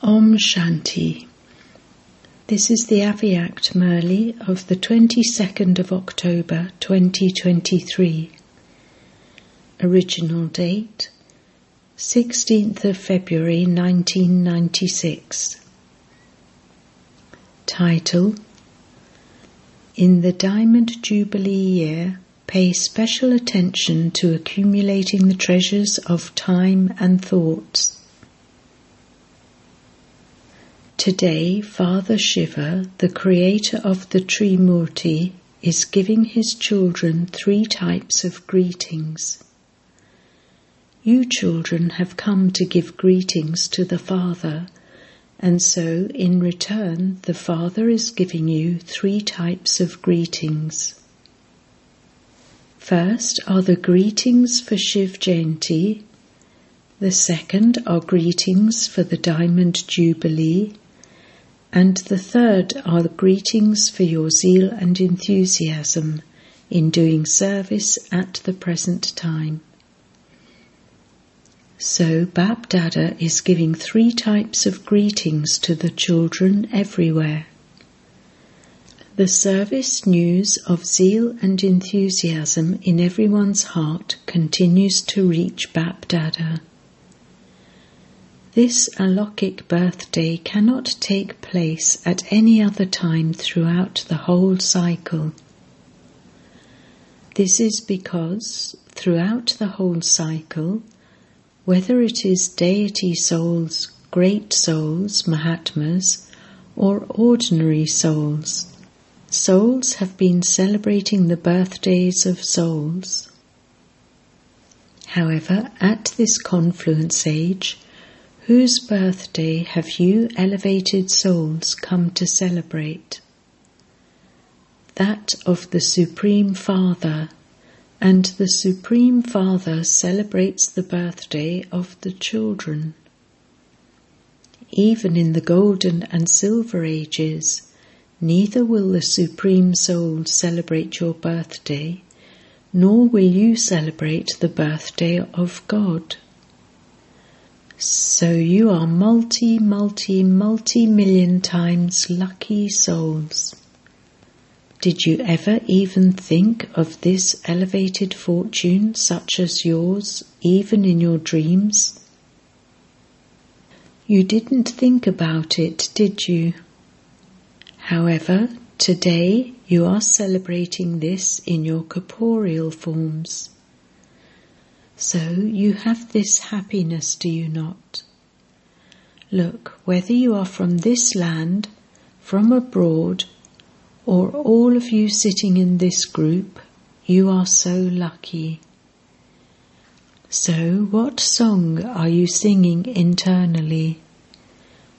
Om Shanti. This is the Avyakt Murli of the 22nd of October 2023. Original date 16th of February 1996. Title In the Diamond Jubilee year, pay special attention to accumulating the treasures of time and thoughts. Today, Father Shiva, the creator of the Trimurti, is giving his children three types of greetings. You children have come to give greetings to the Father, and so in return, the Father is giving you three types of greetings. First are the greetings for Shiv Jayanti. The second are greetings for the Diamond Jubilee and the third are the greetings for your zeal and enthusiasm in doing service at the present time. So, Bap Dada is giving three types of greetings to the children everywhere. The service news of zeal and enthusiasm in everyone's heart continues to reach Bap Dada. This Alokik birthday cannot take place at any other time throughout the whole cycle. This is because throughout the whole cycle, whether it is deity souls, great souls, Mahatmas, or ordinary souls, souls have been celebrating the birthdays of souls. However, at this confluence age, Whose birthday have you elevated souls come to celebrate? That of the Supreme Father, and the Supreme Father celebrates the birthday of the children. Even in the golden and silver ages, neither will the Supreme Soul celebrate your birthday, nor will you celebrate the birthday of God. So you are multi, multi, multi million times lucky souls. Did you ever even think of this elevated fortune such as yours, even in your dreams? You didn't think about it, did you? However, today you are celebrating this in your corporeal forms. So you have this happiness, do you not? Look, whether you are from this land, from abroad, or all of you sitting in this group, you are so lucky. So, what song are you singing internally?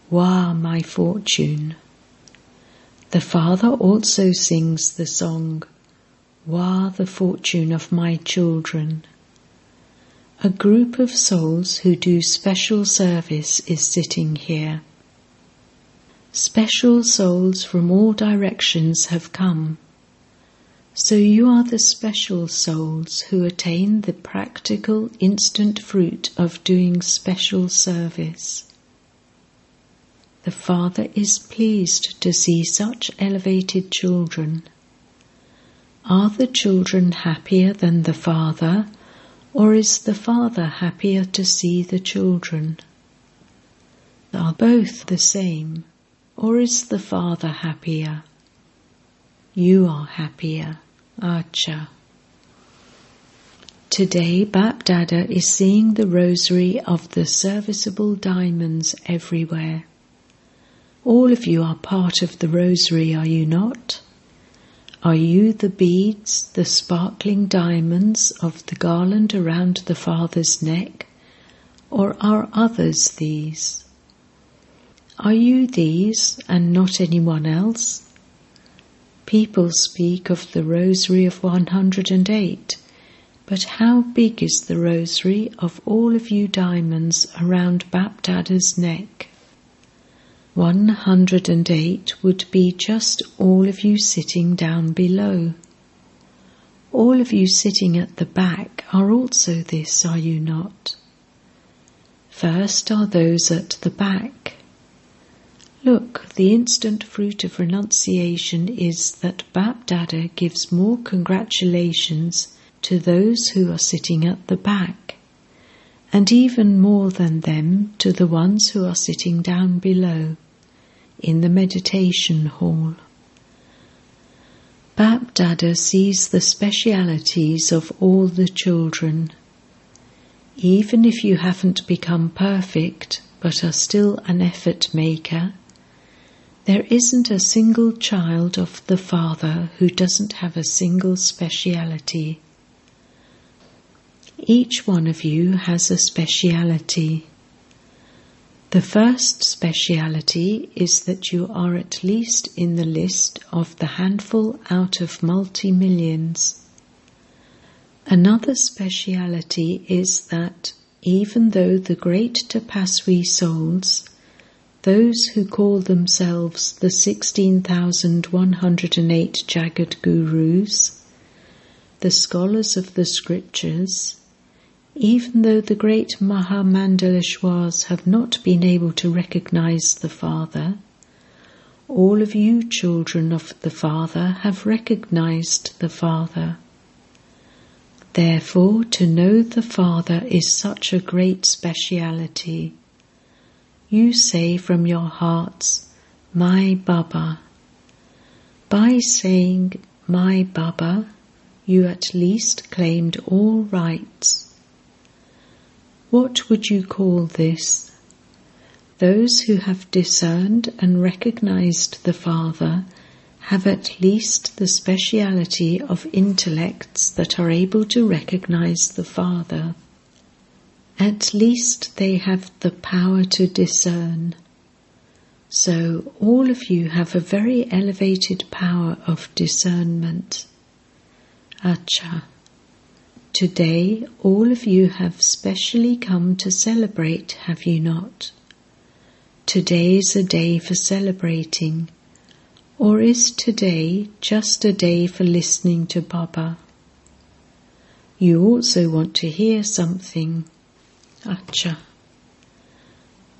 Wah, my fortune. The Father also sings the song, Wah, the fortune of my children. A group of souls who do special service is sitting here. Special souls from all directions have come. So you are the special souls who attain the practical instant fruit of doing special service. The Father is pleased to see such elevated children. Are the children happier than the Father? Or is the father happier to see the children? Are both the same? Or is the father happier? You are happier, Acha. Today, Bap Dada is seeing the rosary of the serviceable diamonds everywhere. All of you are part of the rosary, are you not? Are you the beads, the sparkling diamonds of the garland around the Father's neck, or are others these? Are you these and not anyone else? People speak of the rosary of 108, but how big is the rosary of all of you diamonds around Bap Dada's neck? 108 would be just all of you sitting down below. All of you sitting at the back are also this, are you not? First are those at the back, Look, the instant fruit of renunciation is that Bap Dada gives more congratulations to those who are sitting at the back, and even more than them to the ones who are sitting down below in the meditation hall. Bap Dada sees the specialities of all the children. Even if you haven't become perfect but are still an effort maker, there isn't a single child of the Father who doesn't have a single speciality. Each one of you has a speciality. The first speciality is that you are at least in the list of the handful out of multi millions. Another speciality is that even though the great Tapaswi souls, those who call themselves the 16,108 Jagat Gurus, the scholars of the scriptures, even though the great Mahamandaleshwars have not been able to recognize the Father, all of you children of the Father have recognized the Father. Therefore, to know the Father is such a great speciality. You say from your hearts, My Baba. By saying, My Baba, you at least claimed all rights. What would you call this? Those who have discerned and recognized the Father have at least the speciality of intellects that are able to recognize the Father. At least they have the power to discern. So all of you have a very elevated power of discernment. Acha. Today, all of you have specially come to celebrate, have you not? Today is a day for celebrating, or is today just a day for listening to Baba? You also want to hear something. Acha.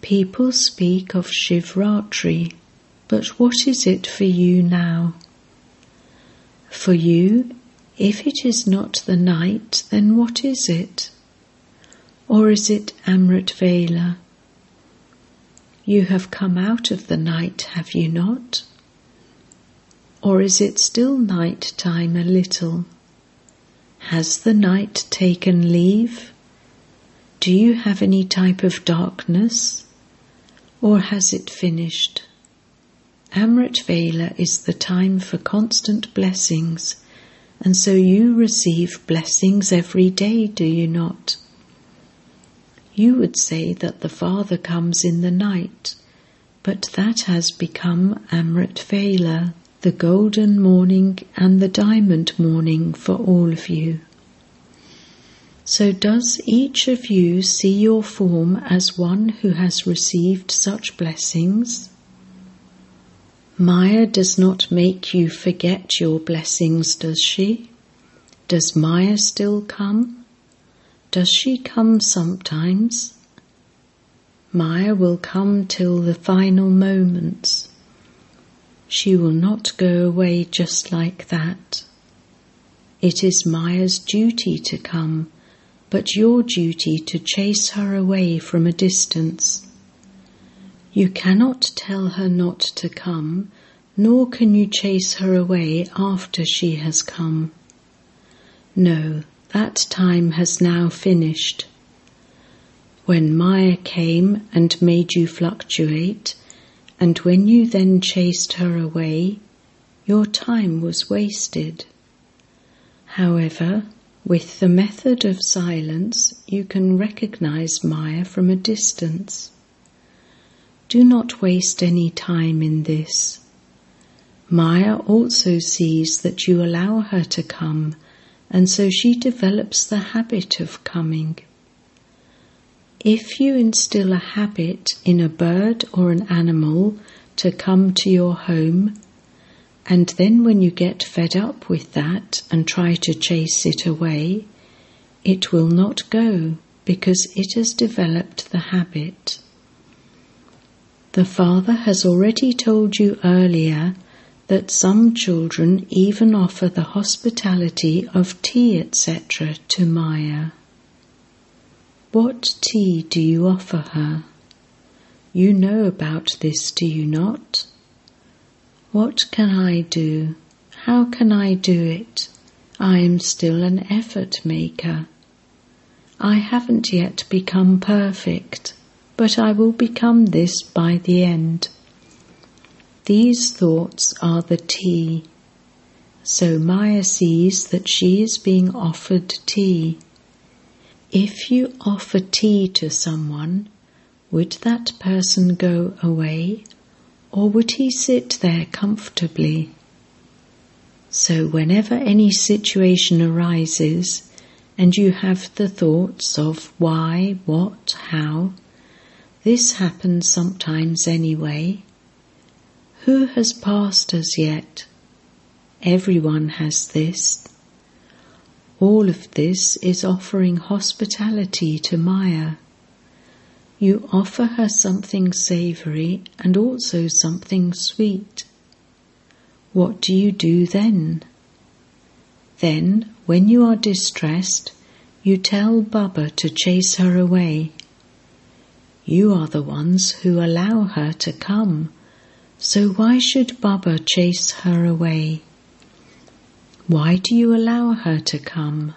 People speak of Shivratri, but what is it for you now? For you, if it is not the night, then what is it? Or is it Amrit Vela? You have come out of the night, have you not? Or is it still night time a little? Has the night taken leave? Do you have any type of darkness? Or has it finished? Amrit Vela is the time for constant blessings and so you receive blessings every day, do you not? You would say that the Father comes in the night, but that has become Amrit Vela, the golden morning and the diamond morning for all of you. So, does each of you see your form as one who has received such blessings? Maya does not make you forget your blessings, does she? Does Maya still come? Does she come sometimes? Maya will come till the final moments. She will not go away just like that. It is Maya's duty to come, but your duty to chase her away from a distance. You cannot tell her not to come, nor can you chase her away after she has come. No, that time has now finished. When Maya came and made you fluctuate, and when you then chased her away, your time was wasted. However, with the method of silence, you can recognize Maya from a distance. Do not waste any time in this. Maya also sees that you allow her to come, and so she develops the habit of coming. If you instill a habit in a bird or an animal to come to your home, and then when you get fed up with that and try to chase it away, it will not go because it has developed the habit. The Father has already told you earlier that some children even offer the hospitality of tea, etc., to Maya. What tea do you offer her? You know about this, do you not? What can I do? How can I do it? I am still an effort maker. I haven't yet become perfect, but I will become this by the end. These thoughts are the tea. So Maya sees that she is being offered tea. If you offer tea to someone, would that person go away or would he sit there comfortably? So, whenever any situation arises and you have the thoughts of why, what, how, this happens sometimes anyway. Who has passed us yet? Everyone has this. All of this is offering hospitality to Maya. You offer her something savory and also something sweet. What do you do then? Then, when you are distressed, you tell Baba to chase her away. You are the ones who allow her to come so why should Baba chase her away? Why do you allow her to come?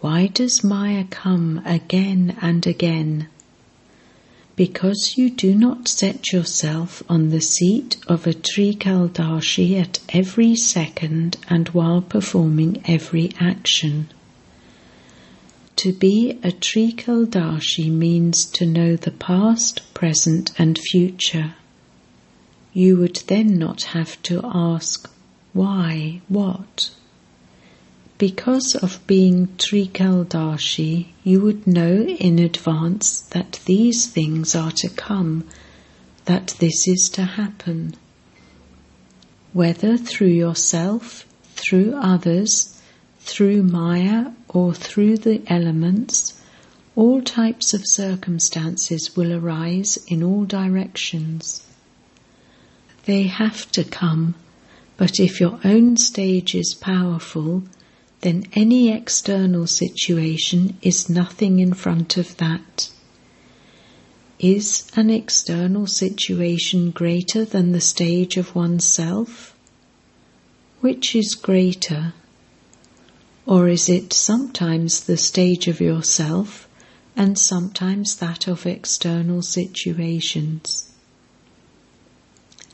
Why does Maya come again and again? Because you do not set yourself on the seat of a Trikaldarshi at every second and while performing every action. To be a Trikaldarshi means to know the past, present, and future you would then not have to ask, why, what? Because of being Trikaldarshi, you would know in advance that these things are to come, that this is to happen. Whether through yourself, through others, through Maya, or through the elements, all types of circumstances will arise in all directions. They have to come, but if your own stage is powerful, then any external situation is nothing in front of that. Is an external situation greater than the stage of oneself? Which is greater? Or is it sometimes the stage of yourself and sometimes that of external situations?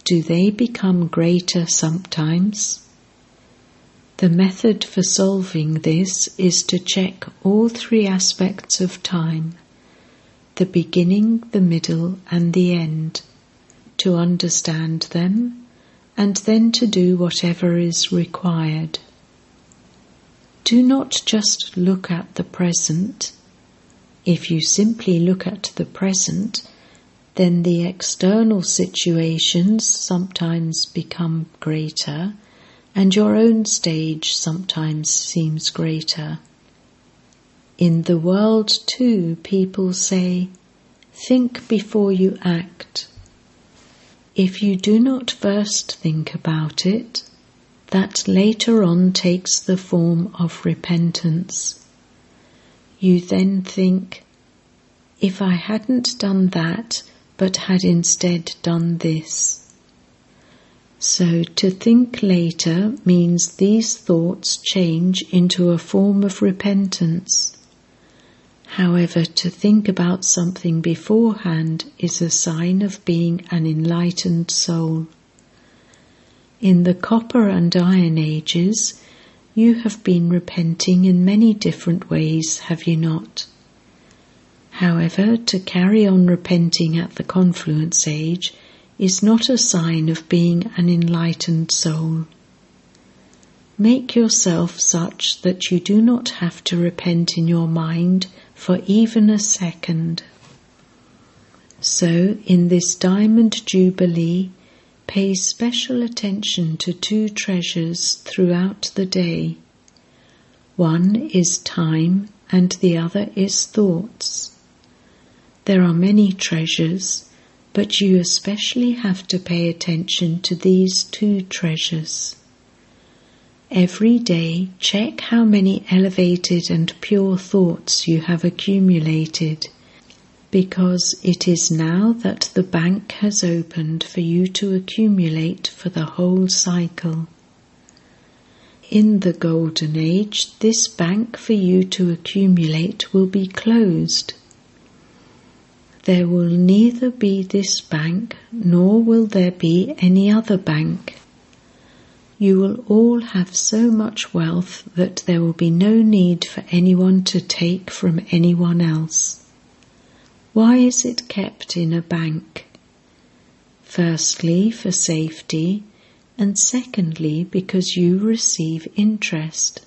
Do they become greater sometimes? The method for solving this is to check all three aspects of time the beginning, the middle, and the end, to understand them, and then to do whatever is required. Do not just look at the present. If you simply look at the present, then the external situations sometimes become greater, and your own stage sometimes seems greater. In the world, too, people say, Think before you act. If you do not first think about it, that later on takes the form of repentance. You then think, if I hadn't done that, but had instead done this. So to think later means these thoughts change into a form of repentance. However, to think about something beforehand is a sign of being an enlightened soul. In the copper and iron ages, you have been repenting in many different ways, have you not? However, to carry on repenting at the confluence age is not a sign of being an enlightened soul. Make yourself such that you do not have to repent in your mind for even a second. So, in this Diamond Jubilee, pay special attention to two treasures throughout the day. One is time and the other is thoughts. There are many treasures, but you especially have to pay attention to these two treasures. Every day, check how many elevated and pure thoughts you have accumulated, because it is now that the bank has opened for you to accumulate for the whole cycle. In the Golden Age, this bank for you to accumulate will be closed. There will neither be this bank nor will there be any other bank you will all have so much wealth that there will be no need for anyone to take from anyone else. Why is it kept in a bank? Firstly, for safety, and secondly, because you receive interest.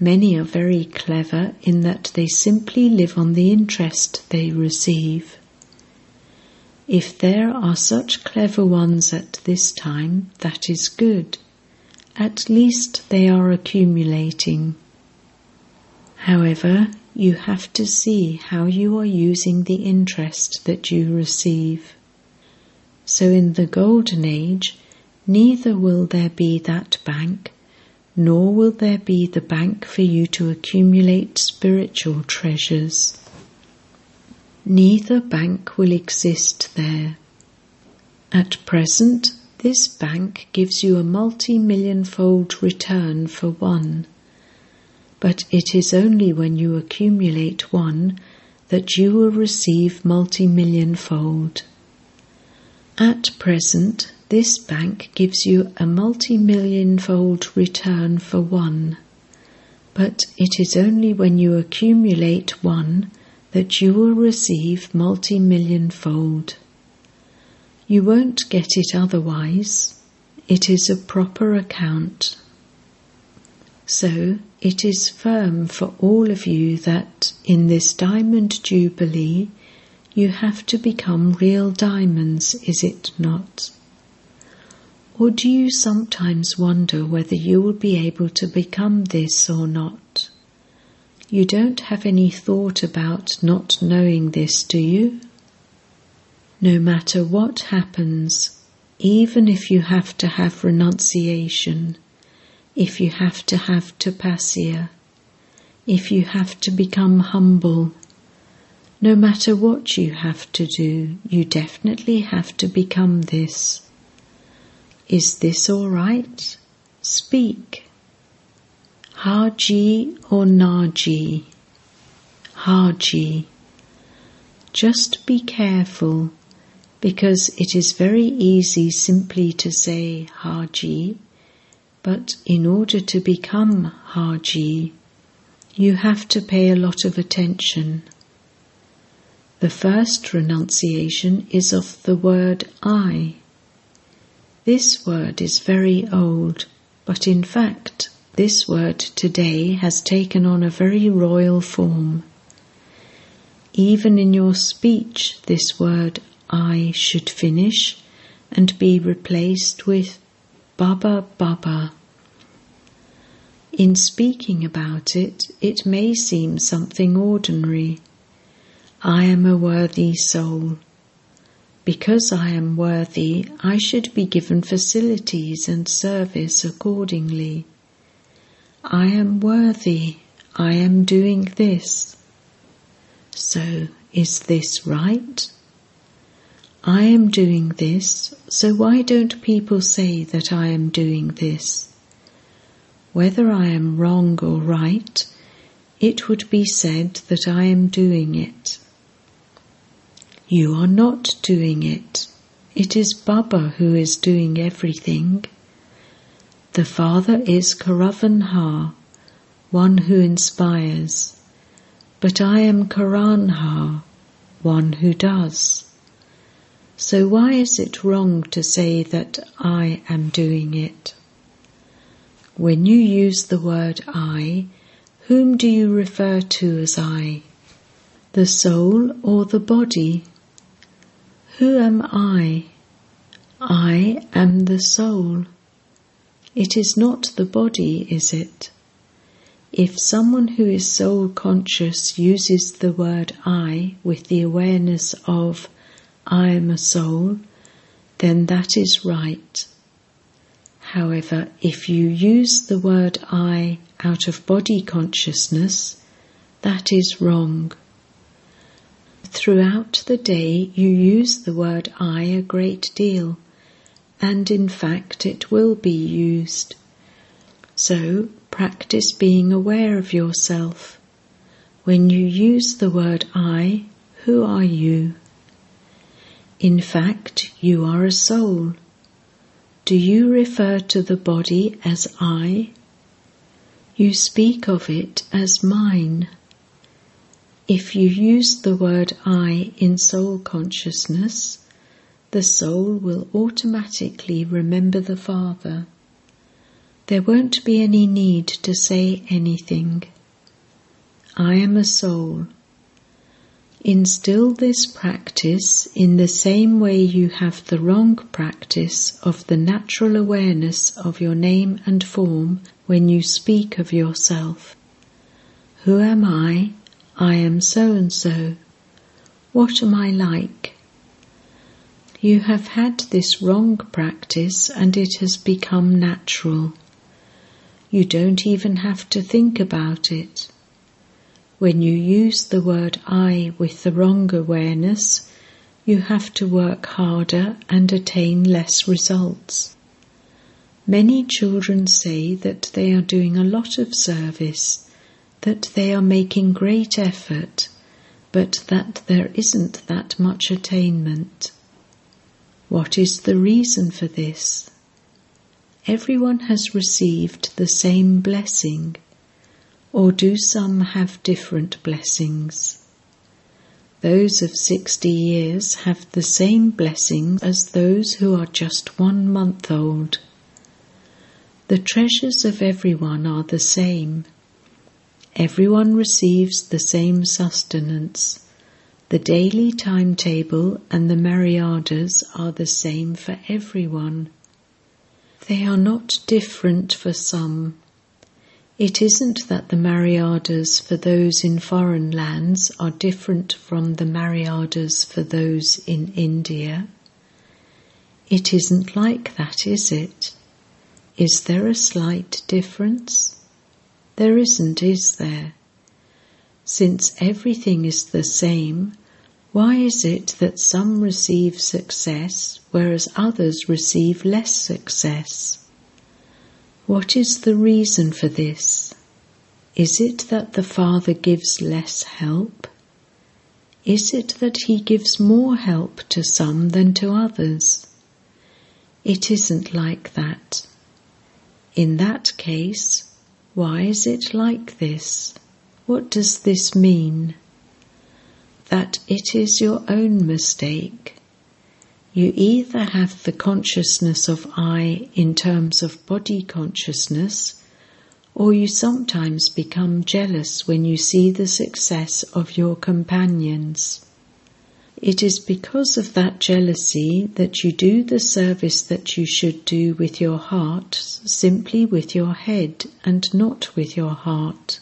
Many are very clever in that they simply live on the interest they receive. If there are such clever ones at this time, that is good. At least they are accumulating. However, you have to see how you are using the interest that you receive. So in the Golden Age, neither will there be that bank, nor will there be the bank for you to accumulate spiritual treasures neither bank will exist there. At present, this bank gives you a multi million fold return for one, but it is only when you accumulate one that you will receive multi million fold. At present, this bank gives you a multi million fold return for one, but it is only when you accumulate one that you will receive multi million fold. You won't get it otherwise. It is a proper account. So it is firm for all of you that in this diamond jubilee you have to become real diamonds, is it not? Or do you sometimes wonder whether you will be able to become this or not? You don't have any thought about not knowing this, do you? No matter what happens, even if you have to have renunciation, if you have to have tapasya, if you have to become humble, no matter what you have to do, you definitely have to become this. Is this all right? Speak. Haji or Naji? Haji. Just be careful because it is very easy simply to say Haji, but in order to become Haji, you have to pay a lot of attention. The first renunciation is of the word I. This word is very old, but in fact, this word today has taken on a very royal form. Even in your speech, this word I should finish and be replaced with Baba Baba. In speaking about it, it may seem something ordinary. I am a worthy soul. Because I am worthy, I should be given facilities and service accordingly. I am worthy, I am doing this. So, is this right? I am doing this, so why don't people say that I am doing this? Whether I am wrong or right, it would be said that I am doing it. You are not doing it. It is Baba who is doing everything. The Father is Karavanha, one who inspires, but I am Karanha, one who does. So why is it wrong to say that I am doing it? When you use the word I, whom do you refer to as I? The soul or the body? Who am I? I am the soul. It is not the body, is it? If someone who is soul conscious uses the word I with the awareness of I am a soul, then that is right. However, if you use the word I out of body consciousness, that is wrong. Throughout the day, you use the word I a great deal, and in fact, it will be used. So, practice being aware of yourself. When you use the word I, who are you? In fact, you are a soul. Do you refer to the body as I? You speak of it as mine. If you use the word I in soul consciousness, the soul will automatically remember the Father. There won't be any need to say anything. I am a soul. Instill this practice in the same way you have the wrong practice of the natural awareness of your name and form when you speak of yourself. Who am I? I am so and so. What am I like? You have had this wrong practice and it has become natural. You don't even have to think about it. When you use the word I with the wrong awareness, you have to work harder and attain less results. Many children say that they are doing a lot of service that they are making great effort, but that there isn't that much attainment. What is the reason for this? Everyone has received the same blessing, or do some have different blessings? Those of 60 years have the same blessings as those who are just one month old. The treasures of everyone are the same Everyone receives the same sustenance. The daily timetable and the Maryadas are the same for everyone. They are not different for some. It isn't that the Maryadas for those in foreign lands are different from the Maryadas for those in India. It isn't like that, is it? Is there a slight difference? There isn't, is there? Since everything is the same, why is it that some receive success whereas others receive less success? What is the reason for this? Is it that the Father gives less help? Is it that He gives more help to some than to others? It isn't like that. In that case, why is it like this? What does this mean? That it is your own mistake. You either have the consciousness of I in terms of body consciousness, or you sometimes become jealous when you see the success of your companions. It is because of that jealousy that you do the service that you should do with your heart simply with your head and not with your heart.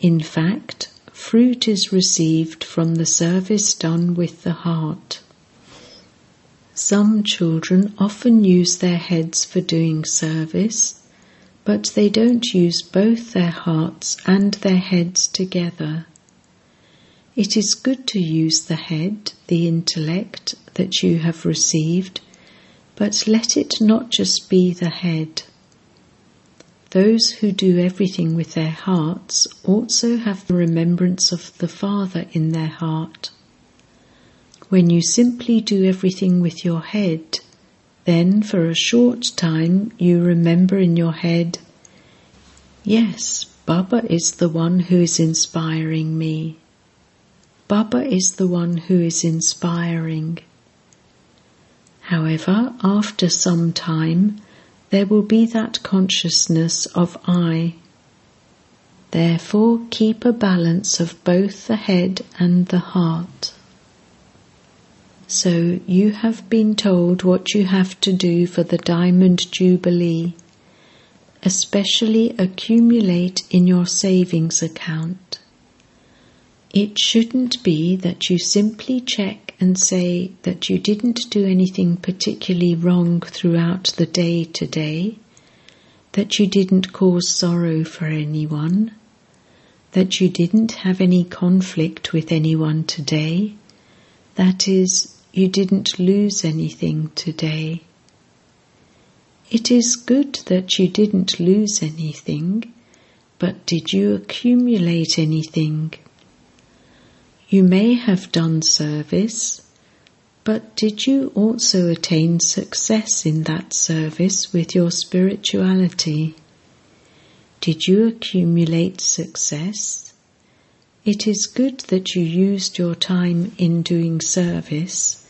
In fact, fruit is received from the service done with the heart. Some children often use their heads for doing service, but they don't use both their hearts and their heads together. It is good to use the head, the intellect that you have received, but let it not just be the head. Those who do everything with their hearts also have the remembrance of the Father in their heart. When you simply do everything with your head, then for a short time you remember in your head, Yes, Baba is the one who is inspiring me. Baba is the one who is inspiring. However, after some time, there will be that consciousness of I. Therefore, keep a balance of both the head and the heart. So, you have been told what you have to do for the Diamond Jubilee, especially accumulate in your savings account. It shouldn't be that you simply check and say that you didn't do anything particularly wrong throughout the day today, that you didn't cause sorrow for anyone, that you didn't have any conflict with anyone today, that is, you didn't lose anything today. It is good that you didn't lose anything, but did you accumulate anything? You may have done service, but did you also attain success in that service with your spirituality? Did you accumulate success? It is good that you used your time in doing service,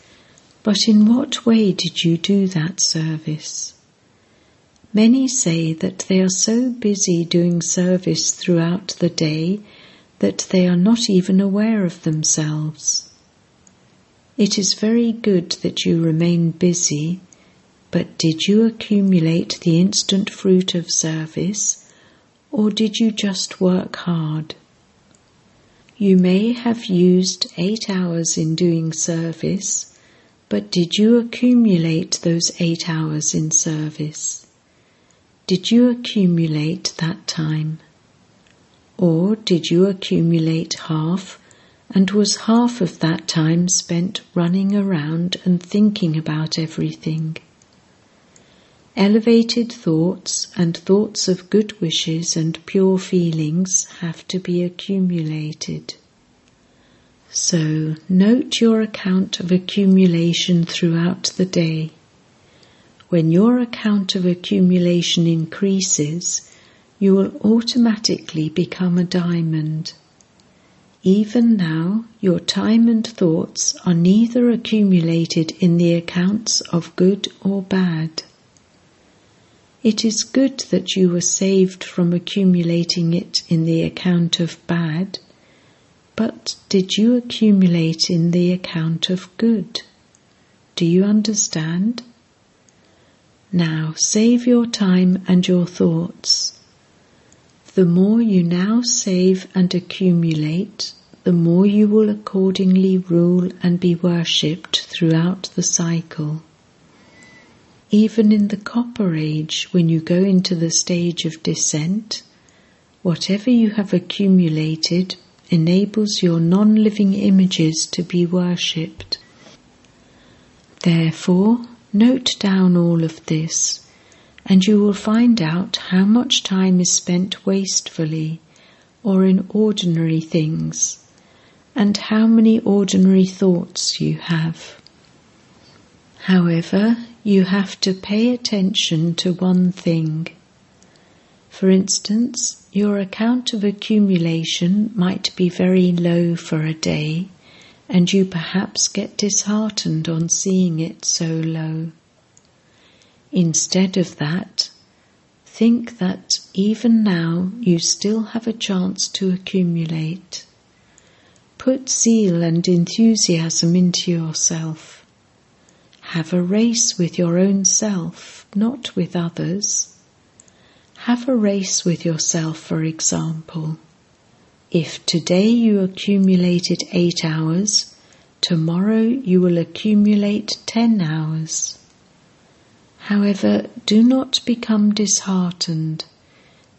but in what way did you do that service? Many say that they are so busy doing service throughout the day that they are not even aware of themselves. It is very good that you remain busy, but did you accumulate the instant fruit of service, or did you just work hard? You may have used eight hours in doing service, but did you accumulate those eight hours in service? Did you accumulate that time? Or did you accumulate half, and was half of that time spent running around and thinking about everything? Elevated thoughts and thoughts of good wishes and pure feelings have to be accumulated. So, note your account of accumulation throughout the day. When your account of accumulation increases, you will automatically become a diamond. Even now, your time and thoughts are neither accumulated in the accounts of good or bad. It is good that you were saved from accumulating it in the account of bad, but did you accumulate in the account of good? Do you understand? Now save your time and your thoughts the more you now save and accumulate, the more you will accordingly rule and be worshipped throughout the cycle. Even in the Copper Age, when you go into the stage of descent, whatever you have accumulated enables your non living images to be worshipped. Therefore, note down all of this and you will find out how much time is spent wastefully or in ordinary things, and how many ordinary thoughts you have. However, you have to pay attention to one thing. For instance, your account of accumulation might be very low for a day, and you perhaps get disheartened on seeing it so low. Instead of that, think that even now you still have a chance to accumulate. Put zeal and enthusiasm into yourself. Have a race with your own self, not with others. Have a race with yourself, for example. If today you accumulated eight hours, tomorrow you will accumulate ten hours. However, do not become disheartened,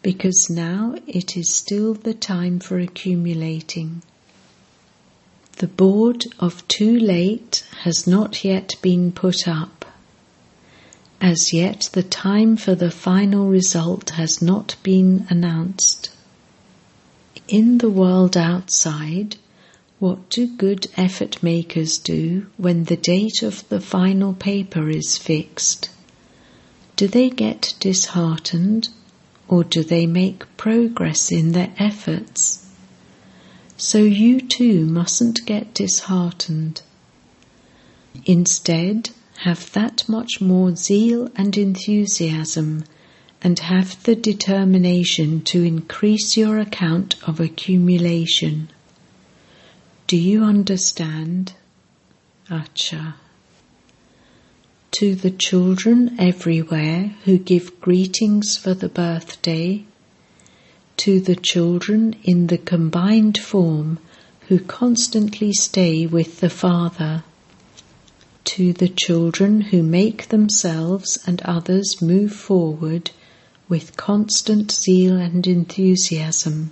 because now it is still the time for accumulating. The board of too late has not yet been put up. As yet, the time for the final result has not been announced. In the world outside, what do good effort makers do when the date of the final paper is fixed? Do they get disheartened or do they make progress in their efforts? So you too mustn't get disheartened. Instead, have that much more zeal and enthusiasm and have the determination to increase your account of accumulation. Do you understand? Acha to the children everywhere who give greetings for the birthday, to the children in the combined form who constantly stay with the Father. To the children who make themselves and others move forward with constant zeal and enthusiasm.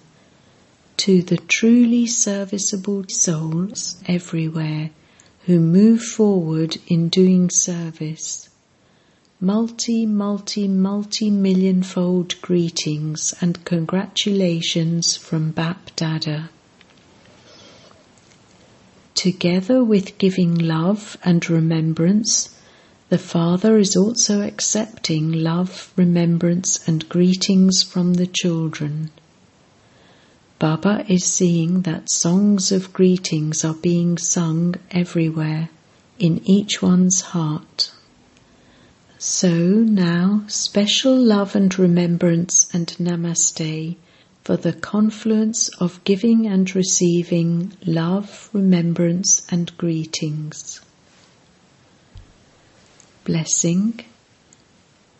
To the truly serviceable souls everywhere who move forward in doing service. Multi, multi, multi million fold greetings and congratulations from Bap Dada. Together with giving love and remembrance, the Father is also accepting love, remembrance, and greetings from the children. Baba is seeing that songs of greetings are being sung everywhere, in each one's heart. So now, special love and remembrance and namaste for the confluence of giving and receiving love, remembrance, and greetings. Blessing.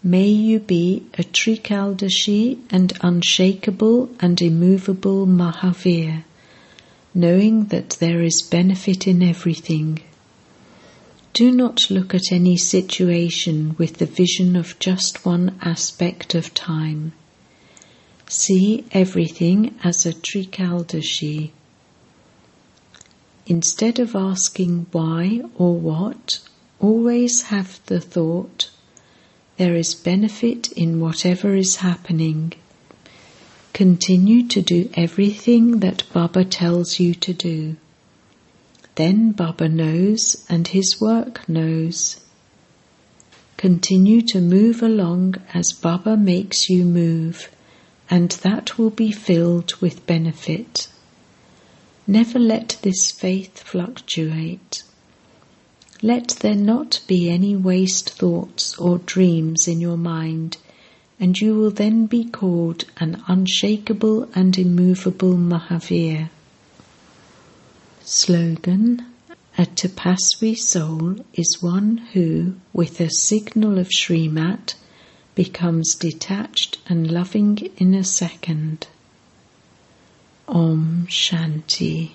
May you be a Trikaldarshi and unshakable and immovable Mahavir, knowing that there is benefit in everything. Do not look at any situation with the vision of just one aspect of time. See everything as a trikaldarshi. Instead of asking why or what, always have the thought there is benefit in whatever is happening. Continue to do everything that Baba tells you to do. Then Baba knows and his work knows. Continue to move along as Baba makes you move and that will be filled with benefit. Never let this faith fluctuate. Let there not be any waste thoughts or dreams in your mind, and you will then be called an unshakable and immovable Mahavir. Slogan A Tapasvi soul is one who, with a signal of Srimat, becomes detached and loving in a second. Om Shanti.